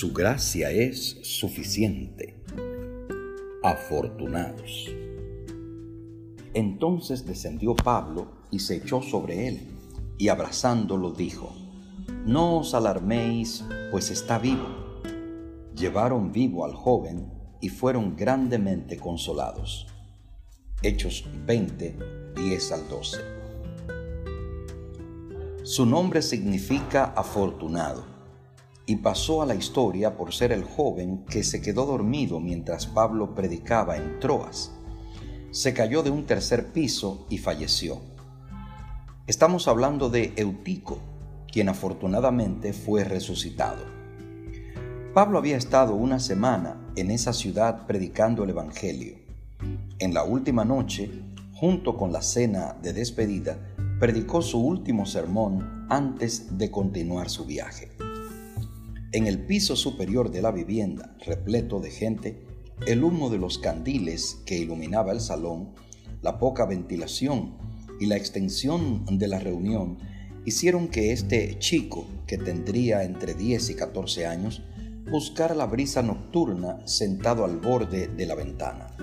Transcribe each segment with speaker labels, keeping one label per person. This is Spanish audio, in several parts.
Speaker 1: Su gracia es suficiente. Afortunados. Entonces descendió Pablo y se echó sobre él, y abrazándolo dijo, No os alarméis, pues está vivo. Llevaron vivo al joven y fueron grandemente consolados. Hechos 20, 10 al 12. Su nombre significa afortunado y pasó a la historia por ser el joven que se quedó dormido mientras Pablo predicaba en Troas. Se cayó de un tercer piso y falleció. Estamos hablando de Eutico, quien afortunadamente fue resucitado. Pablo había estado una semana en esa ciudad predicando el Evangelio en la última noche, junto con la cena de despedida, predicó su último sermón antes de continuar su viaje. En el piso superior de la vivienda, repleto de gente, el humo de los candiles que iluminaba el salón, la poca ventilación y la extensión de la reunión hicieron que este chico, que tendría entre 10 y 14 años, buscara la brisa nocturna sentado al borde de la ventana.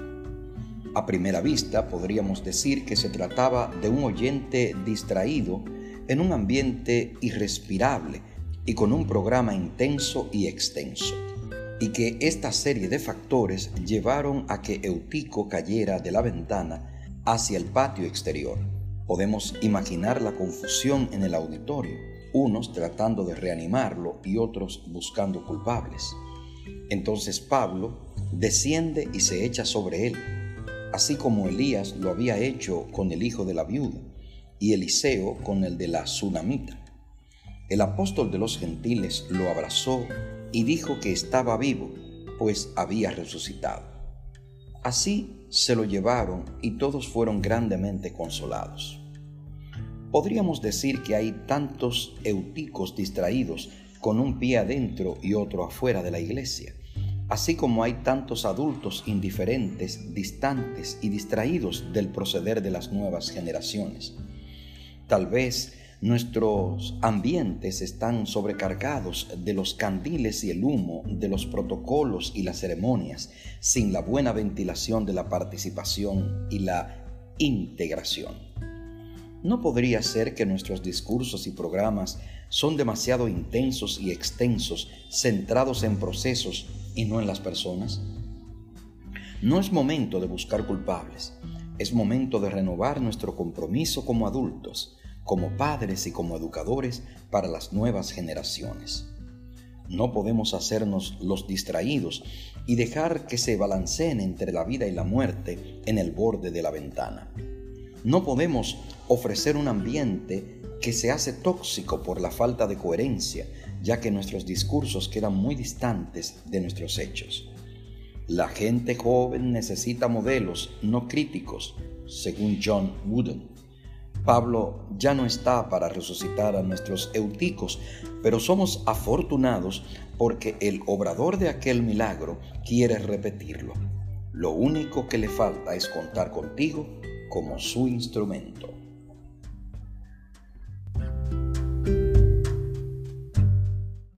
Speaker 1: A primera vista podríamos decir que se trataba de un oyente distraído en un ambiente irrespirable y con un programa intenso y extenso, y que esta serie de factores llevaron a que Eutico cayera de la ventana hacia el patio exterior. Podemos imaginar la confusión en el auditorio, unos tratando de reanimarlo y otros buscando culpables. Entonces Pablo desciende y se echa sobre él así como Elías lo había hecho con el hijo de la viuda y Eliseo con el de la tsunamita. El apóstol de los gentiles lo abrazó y dijo que estaba vivo, pues había resucitado. Así se lo llevaron y todos fueron grandemente consolados. Podríamos decir que hay tantos euticos distraídos con un pie adentro y otro afuera de la iglesia así como hay tantos adultos indiferentes, distantes y distraídos del proceder de las nuevas generaciones. Tal vez nuestros ambientes están sobrecargados de los candiles y el humo, de los protocolos y las ceremonias, sin la buena ventilación de la participación y la integración. ¿No podría ser que nuestros discursos y programas son demasiado intensos y extensos, centrados en procesos y no en las personas? No es momento de buscar culpables, es momento de renovar nuestro compromiso como adultos, como padres y como educadores para las nuevas generaciones. No podemos hacernos los distraídos y dejar que se balanceen entre la vida y la muerte en el borde de la ventana. No podemos ofrecer un ambiente que se hace tóxico por la falta de coherencia, ya que nuestros discursos quedan muy distantes de nuestros hechos. La gente joven necesita modelos no críticos, según John Wooden. Pablo ya no está para resucitar a nuestros euticos, pero somos afortunados porque el obrador de aquel milagro quiere repetirlo. Lo único que le falta es contar contigo como su instrumento.